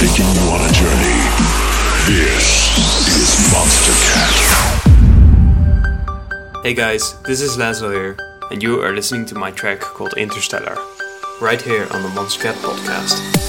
Taking you on a journey. This is Monster Cat. Hey guys, this is Laszlo here, and you are listening to my track called Interstellar, right here on the Monstercat podcast.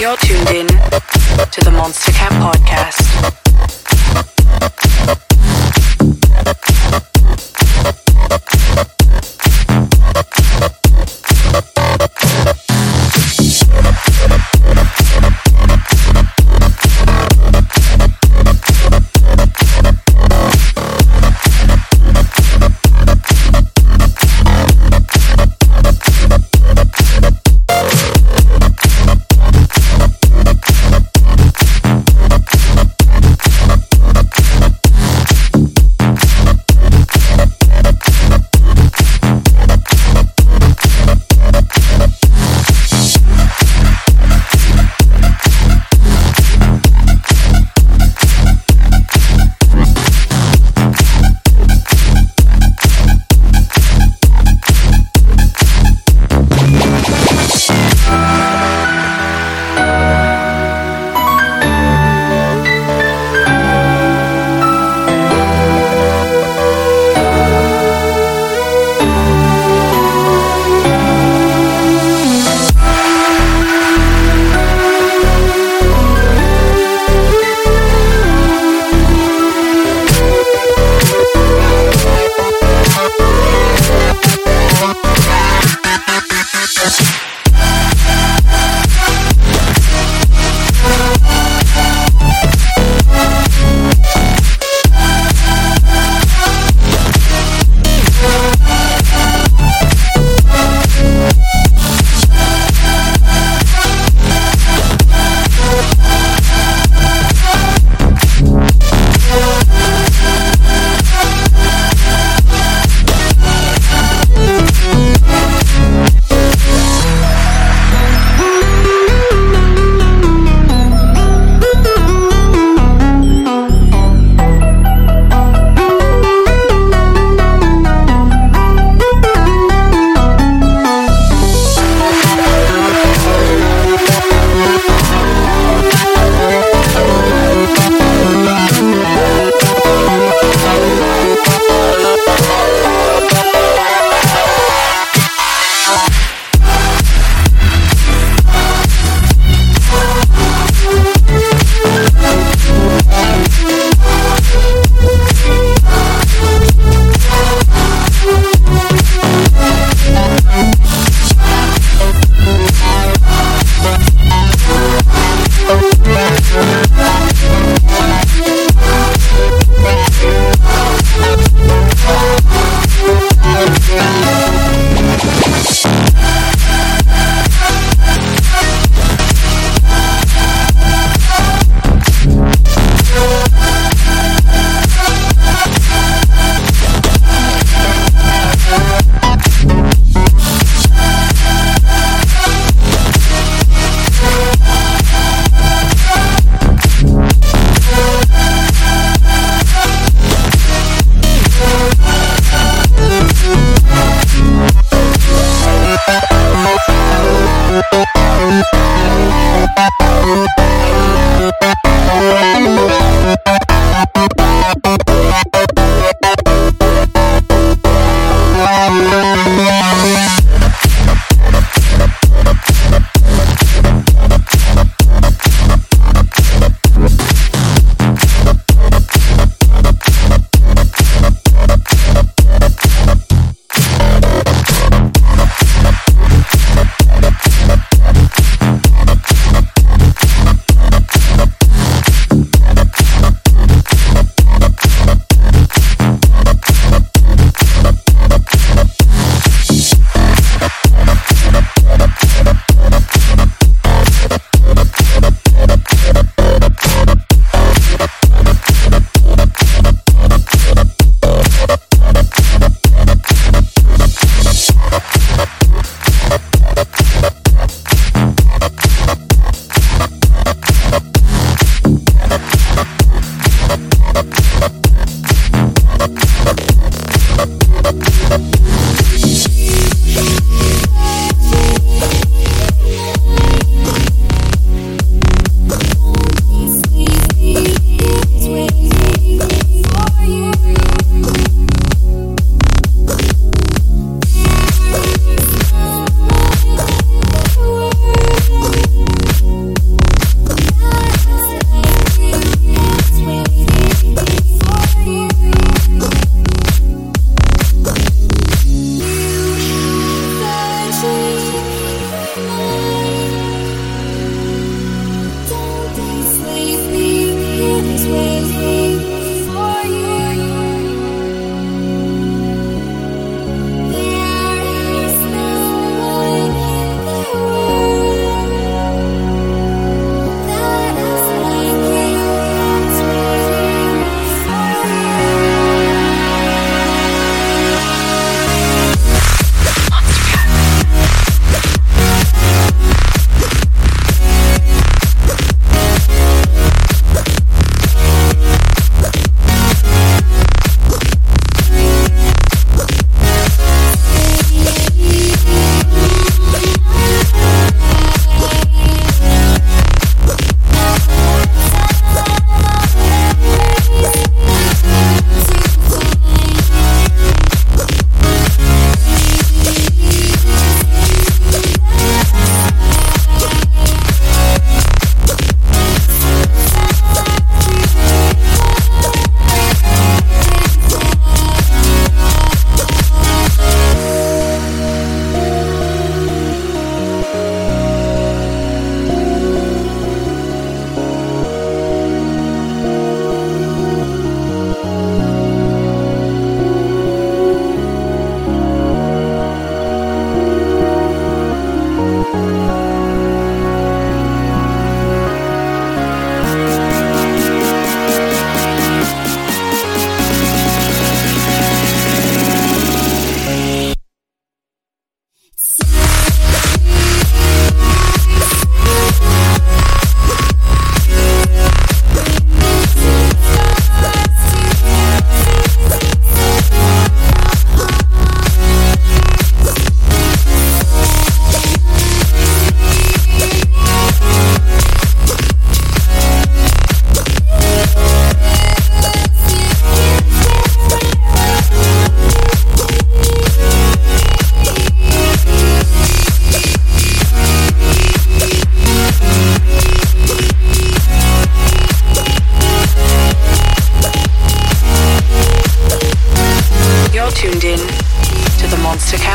You're tuned in to the Monstercat Podcast.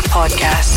Podcast.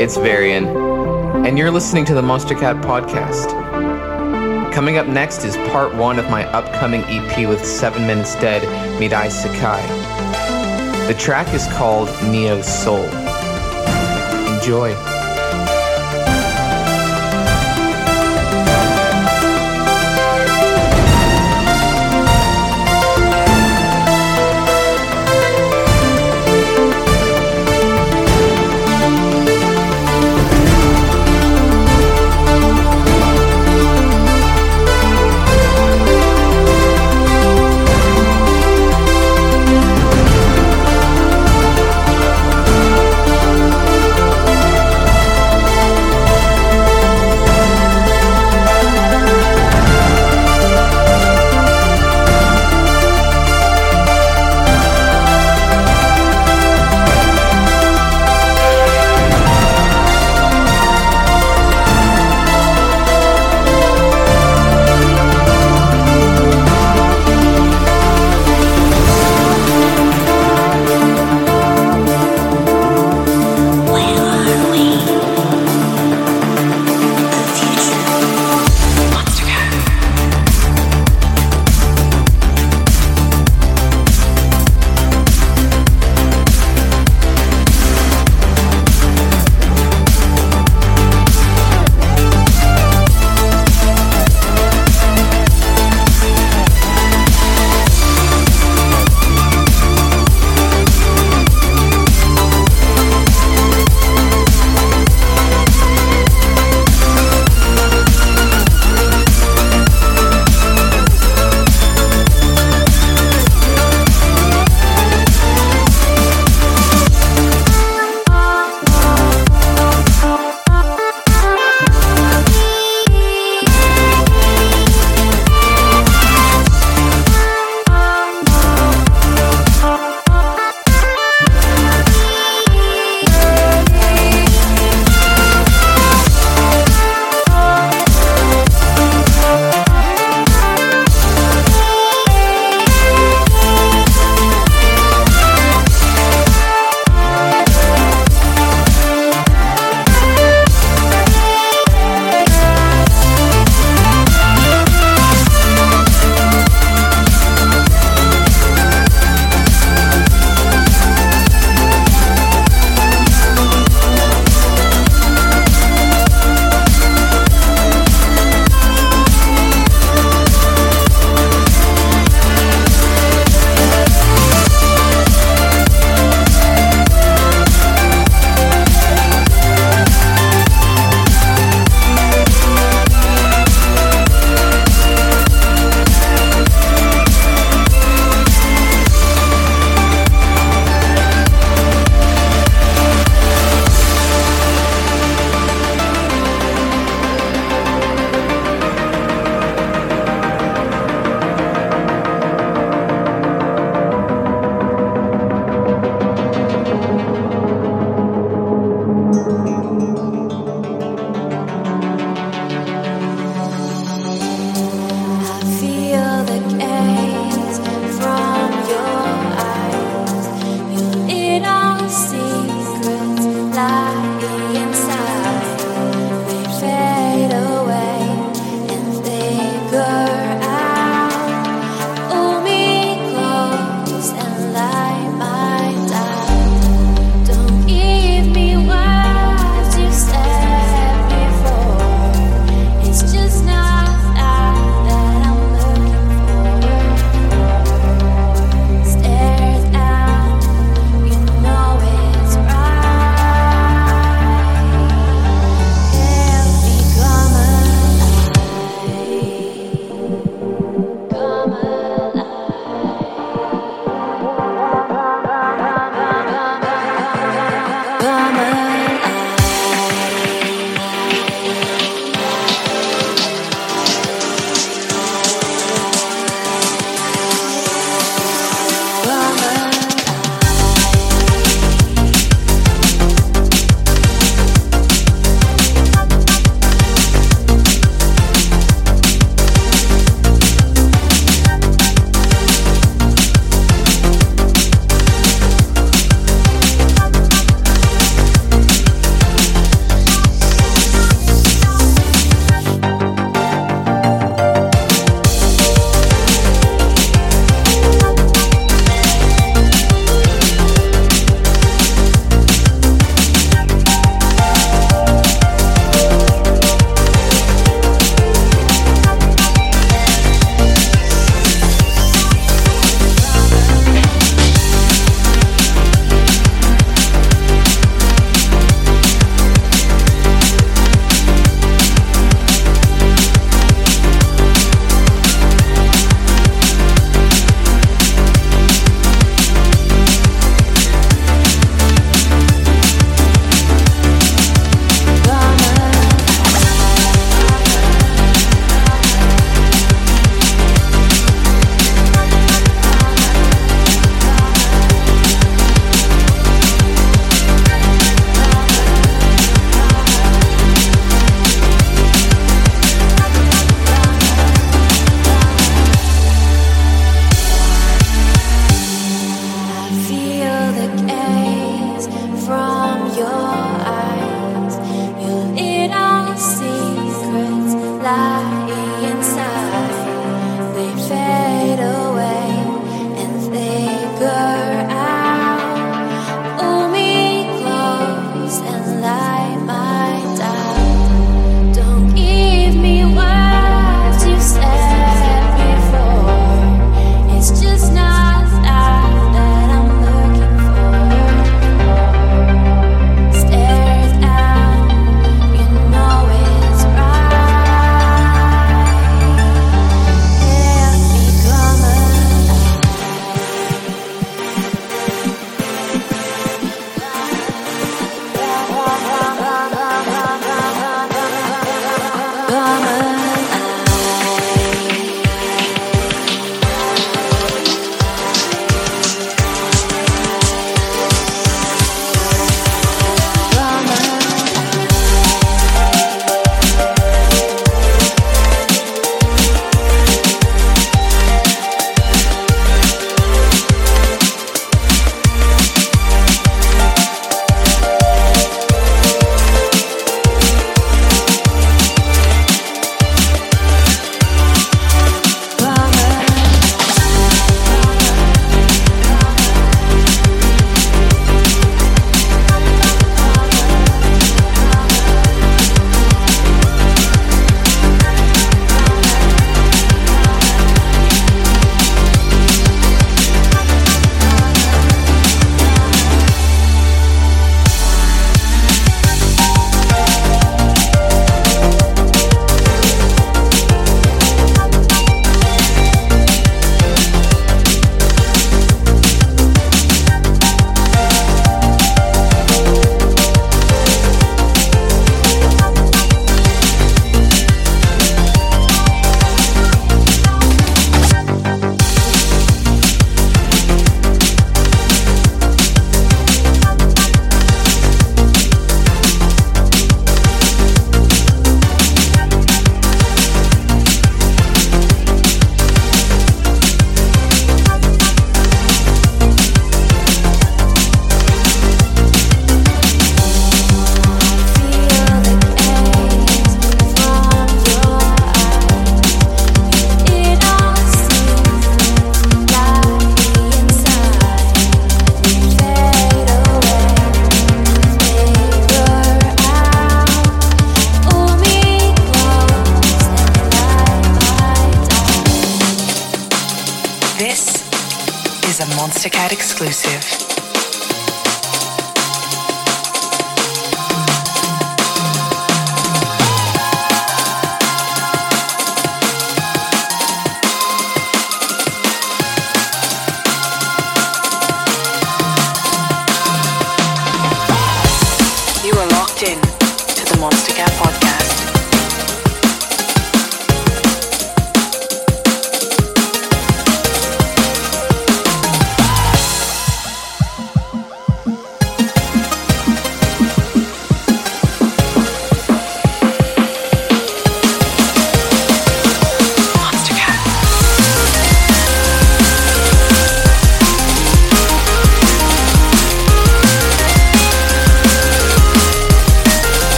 It's Varien, and you're listening to the Monstercat podcast. Coming up next is part one of my upcoming EP with Seven Minutes Dead, Mirai Sekai. The track is called Neo Soul. Enjoy.